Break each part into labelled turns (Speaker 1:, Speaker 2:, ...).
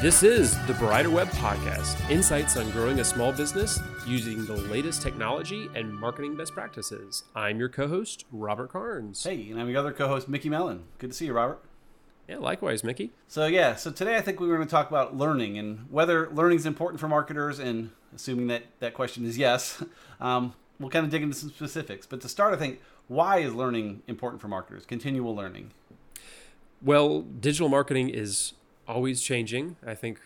Speaker 1: This is the Brighter Web Podcast insights on growing a small business using the latest technology and marketing best practices. I'm your co host, Robert Carnes.
Speaker 2: Hey, and I'm your other co host, Mickey Mellen. Good to see you, Robert.
Speaker 1: Yeah, likewise, Mickey.
Speaker 2: So, yeah, so today I think we were going to talk about learning and whether learning is important for marketers. And assuming that that question is yes, um, we'll kind of dig into some specifics. But to start, I think, why is learning important for marketers? Continual learning.
Speaker 1: Well, digital marketing is always changing. I think,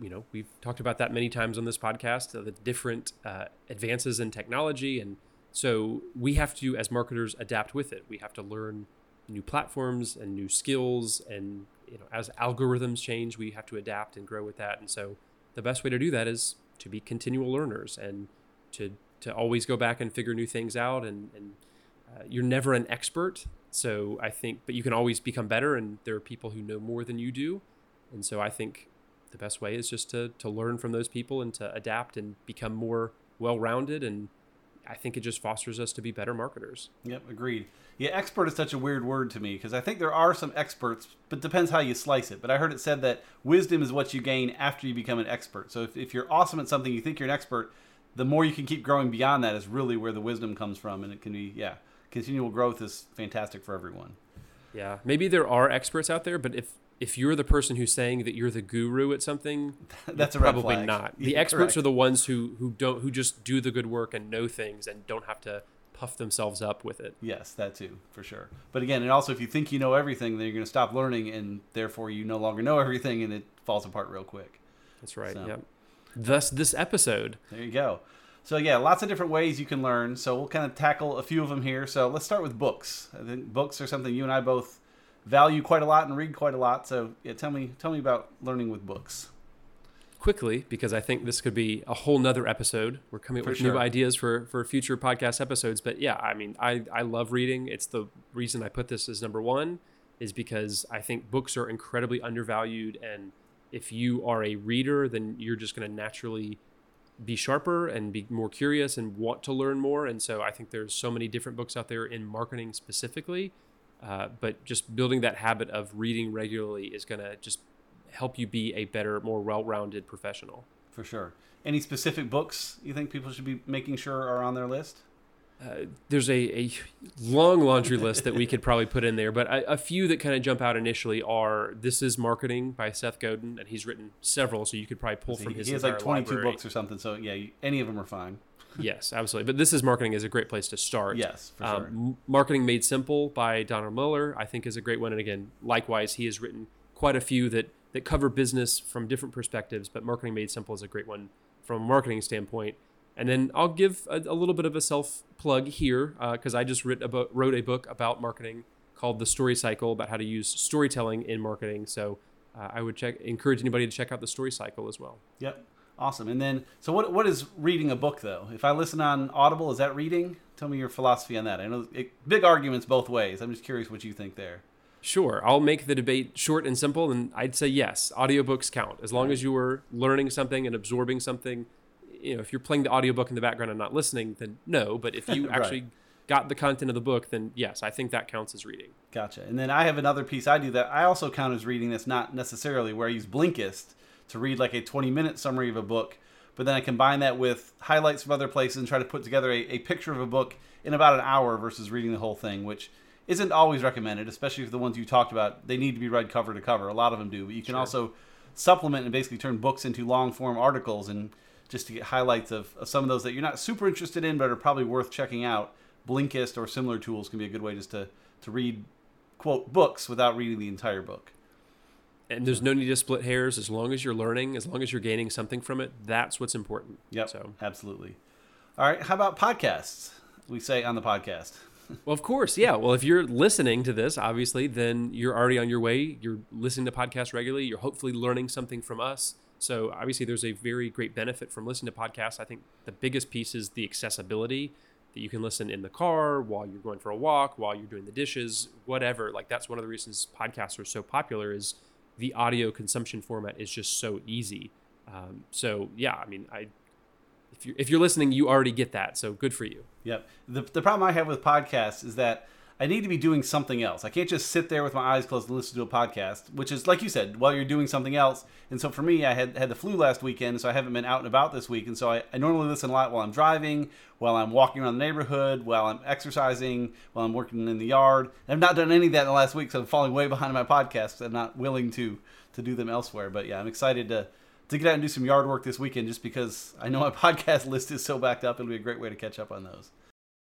Speaker 1: you know, we've talked about that many times on this podcast, uh, the different uh, advances in technology. And so we have to, as marketers, adapt with it. We have to learn new platforms and new skills. And, you know, as algorithms change, we have to adapt and grow with that. And so the best way to do that is to be continual learners and to, to always go back and figure new things out. And, and uh, you're never an expert. So I think, but you can always become better. And there are people who know more than you do. And so I think the best way is just to, to learn from those people and to adapt and become more well rounded. And I think it just fosters us to be better marketers.
Speaker 2: Yep, agreed. Yeah, expert is such a weird word to me because I think there are some experts, but depends how you slice it. But I heard it said that wisdom is what you gain after you become an expert. So if, if you're awesome at something, you think you're an expert, the more you can keep growing beyond that is really where the wisdom comes from. And it can be, yeah, continual growth is fantastic for everyone.
Speaker 1: Yeah, maybe there are experts out there, but if if you're the person who's saying that you're the guru at something,
Speaker 2: that's
Speaker 1: probably
Speaker 2: flag.
Speaker 1: not. The
Speaker 2: Yeah,
Speaker 1: experts
Speaker 2: correct.
Speaker 1: are the ones who who don't who just do the good work and know things and don't have to puff themselves up with it.
Speaker 2: Yes, that too, for sure. But again, and also if you think you know everything, then you're going to stop learning, and therefore you no longer know everything, and it falls apart real quick.
Speaker 1: That's right.
Speaker 2: So-
Speaker 1: Yep. Thus, this episode.
Speaker 2: There you go. So yeah, lots of different ways you can learn. So we'll kind of tackle a few of them here. So let's start with books. I think books are something you and I both value quite a lot and read quite a lot. So yeah, tell me tell me about learning with books.
Speaker 1: quickly because I think this could be a whole nother episode. We're coming up with new ideas for for future podcast episodes. But yeah, I mean, I I love reading. It's the reason I put this as number one is because I think books are incredibly undervalued, and if you are a reader, then you're just going to naturally be sharper and be more curious and want to learn more. And so I think there's so many different books out there in marketing specifically. Uh, but just building that habit of reading regularly is going to just help you be a better, more well-rounded professional.
Speaker 2: For sure. Any specific books you think people should be making sure are on their list?
Speaker 1: Uh, there's a, a long laundry list that we could probably put in there, but a, a few that kind of jump out initially are "This Is Marketing" by Seth Godin, and he's written several, so you could probably pull from his.
Speaker 2: he has like 22
Speaker 1: library.
Speaker 2: books or something. So yeah, any of them are fine.
Speaker 1: yes, absolutely. But "This Is Marketing" is a great place to start.
Speaker 2: Yes, for
Speaker 1: Um,
Speaker 2: sure.
Speaker 1: Marketing Made Simple by Donald Miller, I think, is a great one. And again, likewise, he has written quite a few that that cover business from different perspectives. But Marketing Made Simple is a great one from a marketing standpoint. And then I'll give a, a little bit of a self plug here because I just writ about, wrote a book about marketing called The Story Cycle about how to use storytelling in marketing. So uh, I would check encourage anybody to check out The Story Cycle as well.
Speaker 2: Yep. Awesome. And then, so what? What is reading a book though? If I listen on Audible, is that reading? Tell me your philosophy on that. I know it, big arguments both ways. I'm just curious what you think there.
Speaker 1: Sure, I'll make the debate short and simple, and I'd say yes, audiobooks count. As long as you are learning something and absorbing something, you know, if you're playing the audiobook in the background and not listening, then no. But if you
Speaker 2: Right.
Speaker 1: actually got the content of the book, then yes, I think that counts as reading.
Speaker 2: Gotcha. And then I have another piece I do that I also count as reading. That's not necessarily where I use Blinkist to read like a 20 minute summary of a book, but then I combine that with highlights from other places and try to put together a, a picture of a book in about an hour versus reading the whole thing, which isn't always recommended, especially for the ones you talked about. They need to be read cover to cover. A lot of them do, but you can
Speaker 1: Sure.
Speaker 2: also supplement and basically turn books into long form articles and just to get highlights of, of some of those that you're not super interested in but are probably worth checking out. Blinkist or similar tools can be a good way just to, to read quote books without reading the entire book.
Speaker 1: And there's no need to split hairs as long as you're learning, as long as you're gaining something from it. That's what's important.
Speaker 2: Yep,
Speaker 1: So,
Speaker 2: absolutely. All right, how about podcasts? We say on the podcast.
Speaker 1: well, of course, yeah. Well, if you're listening to this, obviously, then you're already on your way. You're listening to podcasts regularly. You're hopefully learning something from us. So obviously, there's a very great benefit from listening to podcasts. I think the biggest piece is the accessibility that you can listen in the car while you're going for a walk, while you're doing the dishes, whatever. Like that's one of the reasons podcasts are so popular is the audio consumption format is just so easy. Um, so yeah, I mean, I if you're if you're listening, you already get that. So good for you.
Speaker 2: Yep. The, the problem I have with podcasts is that I need to be doing something else. I can't just sit there with my eyes closed and listen to a podcast, which is like you said, while you're doing something else. And so for me, I had had the flu last weekend, so I haven't been out and about this week. And so I, I normally listen a lot while I'm driving, while I'm walking around the neighborhood, while I'm exercising, while I'm working in the yard. I've not done any of that in the last week, so I'm falling way behind my podcasts. I'm not willing to to do them elsewhere. But yeah, I'm excited to to get out and do some yard work this weekend, just because I know my podcast list is so backed up. It'll be a great way to catch up on those.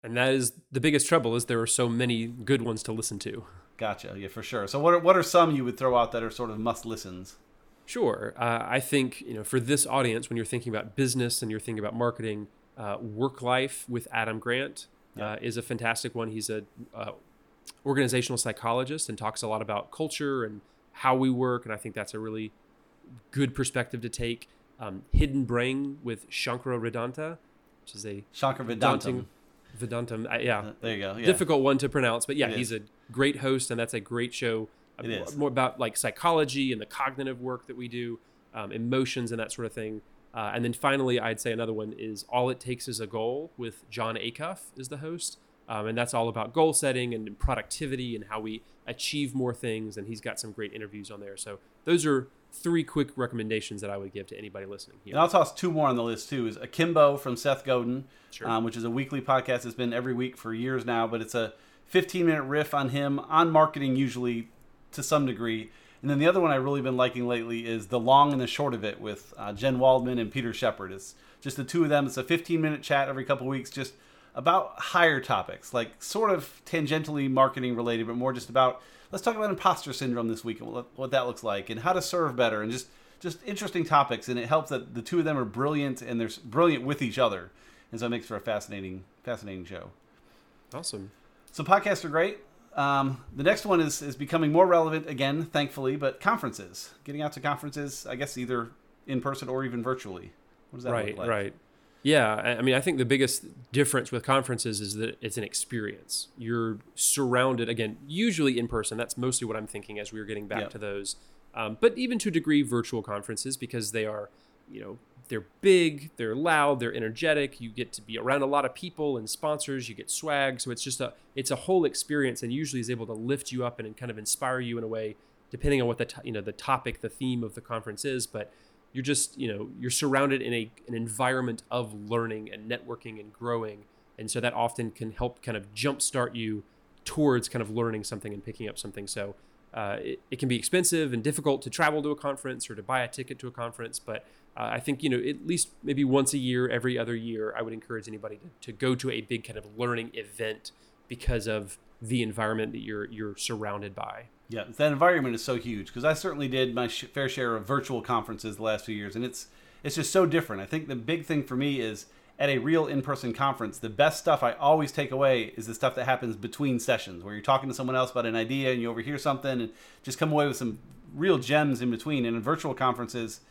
Speaker 1: And that is the biggest trouble is there are so many good ones to listen to.
Speaker 2: Gotcha. Yeah, for sure. So what are, what are some you would throw out that are sort of must listens?
Speaker 1: Sure. Uh, I think, you know, for this audience, when you're thinking about business and you're thinking about marketing, uh, Work Life with Adam Grant uh, is a fantastic one. He's a uh, organizational psychologist and talks a lot about culture and how we work. And I think that's a really good perspective to take. Um, Hidden Brain with Shankara Vedanta, which is a
Speaker 2: Shankara Vedantam.
Speaker 1: Vedantam. Uh, yeah.
Speaker 2: Uh, there you go. Yeah.
Speaker 1: Difficult one to pronounce, but yeah,
Speaker 2: It
Speaker 1: he's
Speaker 2: is.
Speaker 1: a great host, and that's a great show.
Speaker 2: It is.
Speaker 1: more about like psychology and the cognitive work that we do, um, emotions and that sort of thing. Uh, and then finally, I'd say another one is All It Takes Is a Goal with Jon Acuff is the host. Um, and that's all about goal setting and productivity and how we achieve more things. And he's got some great interviews on there. So those are three quick recommendations that I would give to anybody listening here.
Speaker 2: And I'll toss two more on the list too. Is Akimbo from Seth Godin,
Speaker 1: Sure.
Speaker 2: um, which is a weekly podcast. It's been every week for years now, but it's a 15 minute riff on him on marketing, usually to some degree. And then the other one I've really been liking lately is the long and the short of it with uh, Jen Waldman and Peter Shepherd. It's just the two of them. It's a 15 minute chat every couple weeks, just about higher topics, like sort of tangentially marketing related, but more just about let's talk about imposter syndrome this week and what, what that looks like and how to serve better and just just interesting topics. And it helps that the two of them are brilliant and they're brilliant with each other, and so it makes for a fascinating fascinating show.
Speaker 1: Awesome.
Speaker 2: So podcasts are great. Um, the next one is is becoming more relevant again, thankfully. But conferences, getting out to conferences, I guess either in person or even virtually. What does that
Speaker 1: right,
Speaker 2: look like?
Speaker 1: right. Yeah, I mean, I think the biggest difference with conferences is that it's an experience. You're surrounded again, usually in person. That's mostly what I'm thinking as we were getting back
Speaker 2: Yep.
Speaker 1: to those. Um, but even to a degree, virtual conferences because they are, you know, they're big, they're loud, they're energetic. You get to be around a lot of people and sponsors. You get swag, so it's just a it's a whole experience, and usually is able to lift you up and kind of inspire you in a way, depending on what the to- you know the topic, the theme of the conference is. But you're just you know you're surrounded in a an environment of learning and networking and growing. And so that often can help kind of jumpstart you towards kind of learning something and picking up something. So uh, it, it can be expensive and difficult to travel to a conference or to buy a ticket to a conference but uh, i think you know at least maybe once a year every other year i would encourage anybody to, to go to a big kind of learning event because of the environment that you're you're surrounded by
Speaker 2: Yeah, that environment is so huge because I certainly did my sh- fair share of virtual conferences the last few years, and it's it's just so different. I think the big thing for me is at a real in-person conference, the best stuff I always take away is the stuff that happens between sessions, where you're talking to someone else about an idea and you overhear something, and just come away with some real gems in between. And in virtual conferences,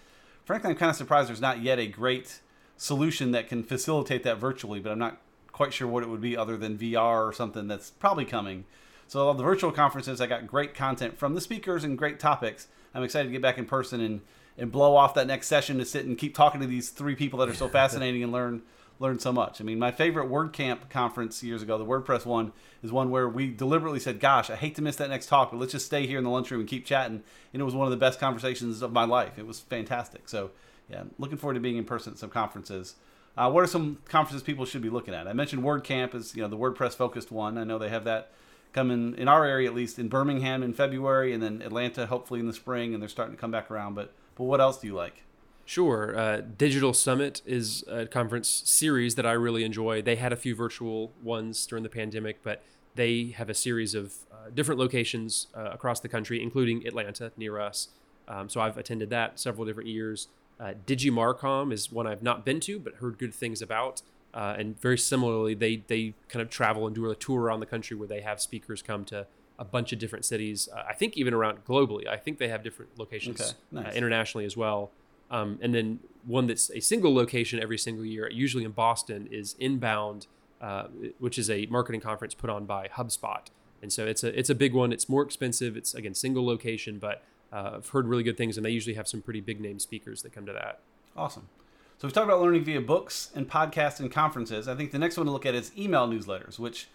Speaker 2: frankly, I'm kind of surprised there's not yet a great solution that can facilitate that virtually, but I'm not quite sure what it would be other than VR or something that's probably coming. So all the virtual conferences, I got great content from the speakers and great topics. I'm excited to get back in person and and blow off that next session to sit and keep talking to these three people that are so fascinating and learn learn so much. I mean, my favorite WordCamp conference years ago, the WordPress one, is one where we deliberately said, "Gosh, I hate to miss that next talk, but let's just stay here in the lunchroom and keep chatting." And it was one of the best conversations of my life. It was fantastic. So, yeah, looking forward to being in person at some conferences. Uh, what are some conferences people should be looking at? I mentioned WordCamp is you know the WordPress focused one. I know they have that coming in our area at least in Birmingham in February, and then Atlanta hopefully in the spring, and they're starting to come back around. But but what else do you like?
Speaker 1: Sure. Uh, Digital Summit is a conference series that I really enjoy. They had a few virtual ones during the pandemic, but they have a series of uh, different locations uh, across the country, including Atlanta near us. Um, so I've attended that several different years. Uh, DigiMarComm is one I've not been to, but heard good things about. Uh, and very similarly, they they kind of travel and do a tour around the country where they have speakers come to a bunch of different cities. Uh, I think even around globally. I think they have different locations
Speaker 2: Okay, nice.
Speaker 1: uh, internationally as well. Um, and then one that's a single location every single year, usually in Boston, is Inbound, uh, which is a marketing conference put on by HubSpot. And so it's a it's a big one. It's more expensive. It's again single location, but uh, I've heard really good things, and they usually have some pretty big name speakers that come to that.
Speaker 2: Awesome. So we've talked about learning via books and podcasts and conferences. I think the next one to look at is email newsletters, which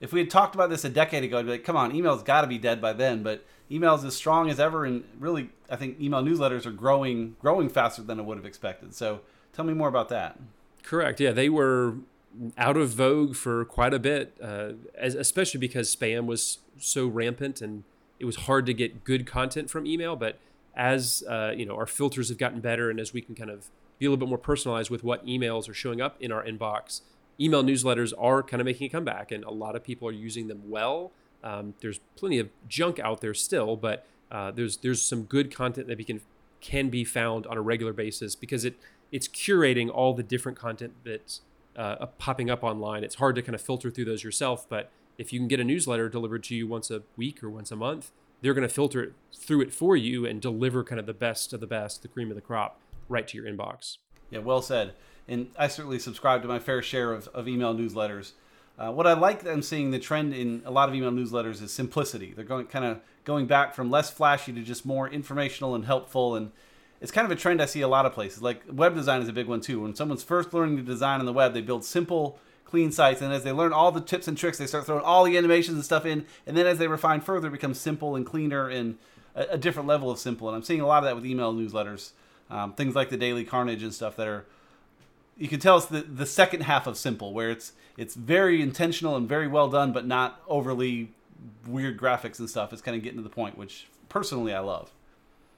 Speaker 2: if we had talked about this a decade ago, I'd be like, come on, email's got to be dead by then. But email's as strong as ever, and really, I think email newsletters are growing growing faster than I would have expected. So tell me more about that.
Speaker 1: Correct. Yeah, they were out of vogue for quite a bit, uh, as, especially because spam was so rampant and it was hard to get good content from email. But as uh, you know, our filters have gotten better, and as we can kind of be a little bit more personalized with what emails are showing up in our inbox, email newsletters are kind of making a comeback, and a lot of people are using them well. Um, there's plenty of junk out there still, but uh, there's there's some good content that we can can be found on a regular basis because it it's curating all the different content that's uh, popping up online. It's hard to kind of filter through those yourself, but if you can get a newsletter delivered to you once a week or once a month, they're going to filter it through it for you and deliver kind of the best of the best, the cream of the crop, right to your inbox.
Speaker 2: Yeah, well said. And I certainly subscribe to my fair share of, of email newsletters. Uh, what I like I'm seeing the trend in a lot of email newsletters is simplicity. They're going kind of going back from less flashy to just more informational and helpful. And it's kind of a trend I see a lot of places. Like web design is a big one too. When someone's first learning to design on the web, they build simple, clean sites, and as they learn all the tips and tricks, they start throwing all the animations and stuff in. And then as they refine further, it becomes simple and cleaner and a, a different level of simple. And I'm seeing a lot of that with email newsletters, um, things like the Daily Carnage and stuff that are you can tell it's the, the second half of simple where it's it's very intentional and very well done but not overly weird graphics and stuff. It's kind of getting to the point which personally i love.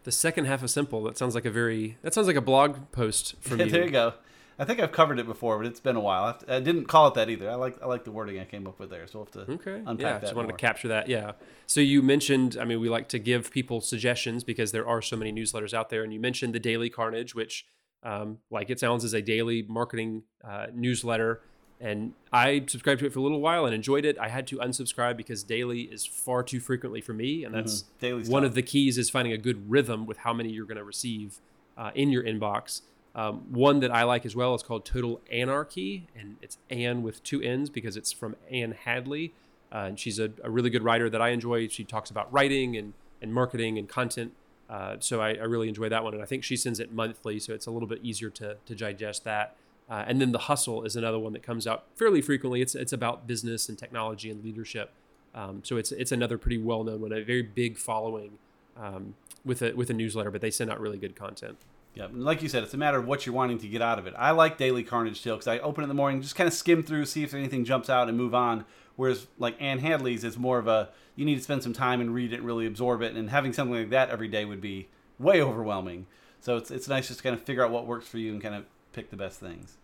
Speaker 1: The second half of simple that sounds like a very that sounds like a blog post from you.
Speaker 2: there you go i think i've covered it before but it's been a while i didn't call it that either i like i like the wording i came up with there so we'll have to okay unpack
Speaker 1: yeah
Speaker 2: that
Speaker 1: just wanted
Speaker 2: more.
Speaker 1: to capture that yeah so you mentioned i mean we like to give people suggestions because there are so many newsletters out there and you mentioned the daily carnage which um, like it sounds is a daily marketing uh, newsletter. And I subscribed to it for a little while and enjoyed it. I had to unsubscribe because daily is far too frequently for me, and that's
Speaker 2: mm-hmm.
Speaker 1: one of the keys is finding a good rhythm with how many you're going to receive uh, in your inbox. Um, one that I like as well is called Total Annarchy, and it's Ann with two N's because it's from Ann Handley, uh, and she's a, a, really good writer that I enjoy. She talks about writing and and marketing and content uh, so I, I, really enjoy that one, and I think she sends it monthly, so it's a little bit easier to to digest that. Uh, and then the hustle is another one that comes out fairly frequently. It's it's about business and technology and leadership. Um, so it's it's another pretty well known one, a very big following um, with a with a newsletter, but they send out really good content.
Speaker 2: Yeah, like you said, it's a matter of what you're wanting to get out of it. I like Daily Carnage still because I open it in the morning, just kind of skim through, see if anything jumps out, and move on. Whereas like Ann Handley's is more of a you need to spend some time and read it, and really absorb it, and having something like that every day would be way overwhelming. So it's it's nice just to kind of figure out what works for you and kind of pick the best things.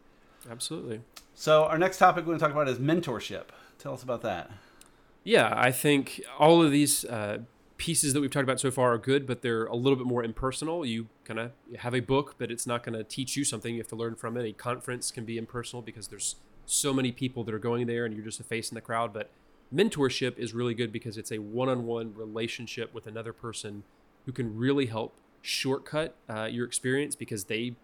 Speaker 1: Absolutely.
Speaker 2: So our next topic we're going to talk about is mentorship. Tell us about that.
Speaker 1: Yeah, I think all of these uh, pieces that we've talked about so far are good, but they're a little bit more impersonal. You kind of have a book, but it's not going to teach you something. You have to learn from it. A conference can be impersonal because there's so many people that are going there and you're just a face in the crowd. But mentorship is really good because it's a one on one relationship with another person who can really help shortcut uh, your experience because they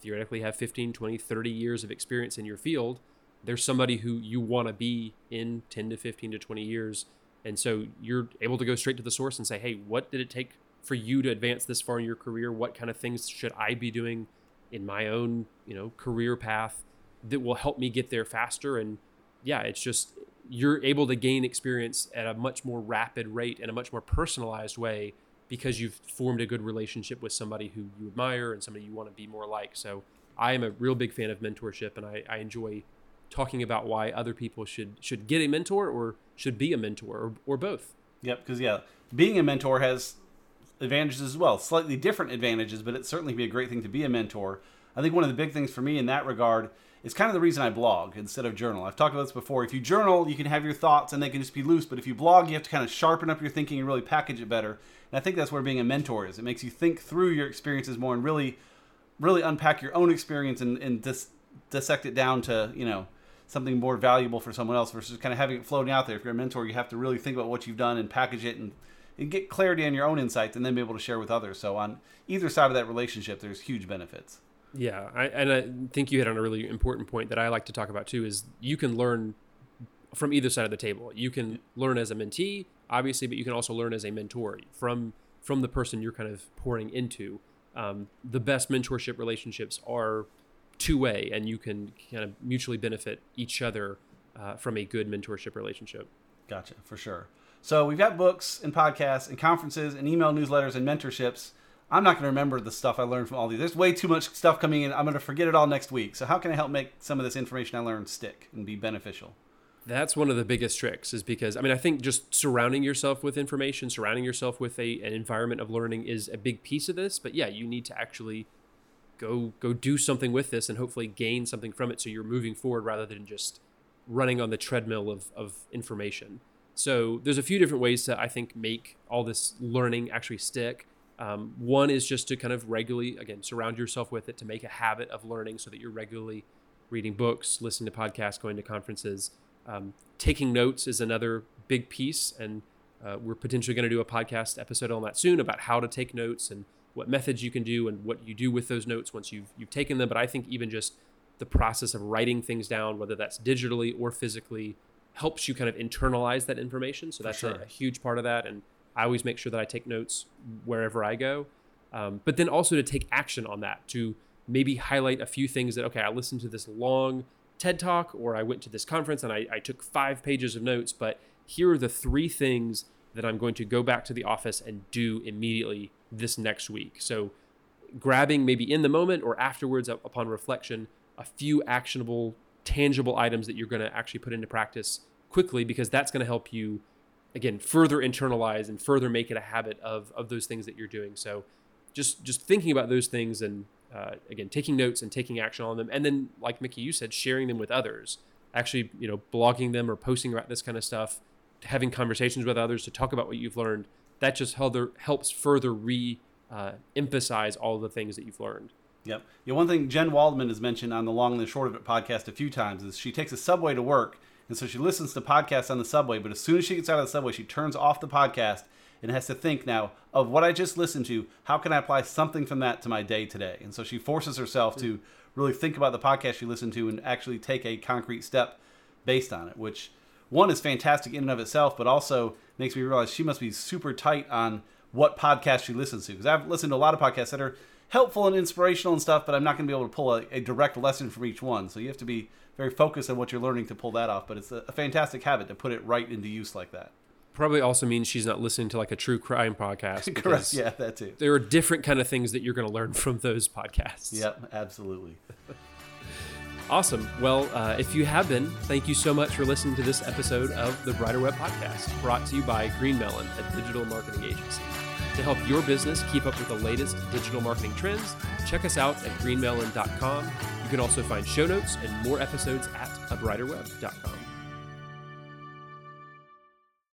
Speaker 1: theoretically have 15, 20, 30 years of experience in your field. There's somebody who you want to be in 10 to 15 to 20 years. And so you're able to go straight to the source and say, hey, what did it take for you to advance this far in your career? What kind of things should I be doing in my own, you know, career path that will help me get there faster? And yeah, it's just you're able to gain experience at a much more rapid rate and a much more personalized way because you've formed a good relationship with somebody who you admire and somebody you want to be more like. So I am a real big fan of mentorship, and I, I enjoy talking about why other people should should get a mentor or should be a mentor or, or both.
Speaker 2: Yep, because yeah, being a mentor has advantages as well, slightly different advantages, but it certainly be a great thing to be a mentor. I think one of the big things for me in that regard is kind of the reason I blog instead of journal. I've talked about this before. If you journal, you can have your thoughts and they can just be loose, but if you blog, you have to kind of sharpen up your thinking and really package it better. And I think that's where being a mentor is. It makes you think through your experiences more and really, really unpack your own experience and, and dis- dissect it down to, you know, something more valuable for someone else versus kind of having it floating out there. If you're a mentor, you have to really think about what you've done and package it and, and get clarity on your own insights and then be able to share with others. So on either side of that relationship, there's huge benefits.
Speaker 1: Yeah, I, and I think you hit on a really important point that I like to talk about too. Is you can learn from either side of the table. You can learn as a mentee, obviously, but you can also learn as a mentor from from the person you're kind of pouring into. Um, the best mentorship relationships are two way, and you can kind of mutually benefit each other uh, from a good mentorship relationship.
Speaker 2: Gotcha, for sure. So we've got books and podcasts and conferences and email newsletters and mentorships. I'm not going to remember the stuff I learned from all these. There's way too much stuff coming in. I'm going to forget it all next week. So how can I help make some of this information I learned stick and be beneficial?
Speaker 1: That's one of the biggest tricks is because I mean I think just surrounding yourself with information, surrounding yourself with a an environment of learning is a big piece of this, but yeah, you need to actually go go do something with this and hopefully gain something from it so you're moving forward rather than just running on the treadmill of of information. So there's a few different ways to I think make all this learning actually stick. Um, one is just to kind of regularly again surround yourself with it to make a habit of learning so that you're regularly reading books, listening to podcasts, going to conferences. Um, taking notes is another big piece, and uh, we're potentially going to do a podcast episode on that soon about how to take notes and what methods you can do and what you do with those notes once you've you've taken them. But I think even just the process of writing things down, whether that's digitally or physically, helps you kind of internalize that information. So that's
Speaker 2: sure.
Speaker 1: a, a, huge part of that. And I always make sure that I take notes wherever I go. Um, but then also to take action on that, to maybe highlight a few things that, okay, I listened to this long TED talk or I went to this conference and I, I took five pages of notes, but here are the three things that I'm going to go back to the office and do immediately this next week. So, grabbing maybe in the moment or afterwards upon reflection, a few actionable, tangible items that you're going to actually put into practice quickly because that's going to help you, again, further internalize and further make it a habit of, of those things that you're doing. So, just just thinking about those things and uh, again taking notes and taking action on them and then like mickey you said sharing them with others actually you know blogging them or posting about this kind of stuff having conversations with others to talk about what you've learned that just further helps further re uh, emphasize all the things that you've learned
Speaker 2: yep yeah one thing jen waldman has mentioned on the long and the short of it podcast a few times is she takes a subway to work and so she listens to podcasts on the subway but as soon as she gets out of the subway she turns off the podcast and has to think now of what I just listened to. How can I apply something from that to my day today? And so she forces herself to really think about the podcast she listened to and actually take a concrete step based on it, which one is fantastic in and of itself, but also makes me realize she must be super tight on what podcast she listens to. Because I've listened to a lot of podcasts that are helpful and inspirational and stuff, but I'm not going to be able to pull a, a, direct lesson from each one. So you have to be very focused on what you're learning to pull that off. But it's a, a fantastic habit to put it right into use like that
Speaker 1: probably also means she's not listening to like a true crime podcast.
Speaker 2: Correct. Yeah, that too.
Speaker 1: There are different kind of things that you're going to learn from those podcasts.
Speaker 2: Yep, absolutely.
Speaker 1: Awesome. Well, uh, if you have been, thank you so much for listening to this episode of the Brighter Web Podcast, brought to you by GreenMellen, a digital marketing agency. To help your business keep up with the latest digital marketing trends, check us out at greenmellen.com. You can also find show notes and more episodes at abrighterweb.com.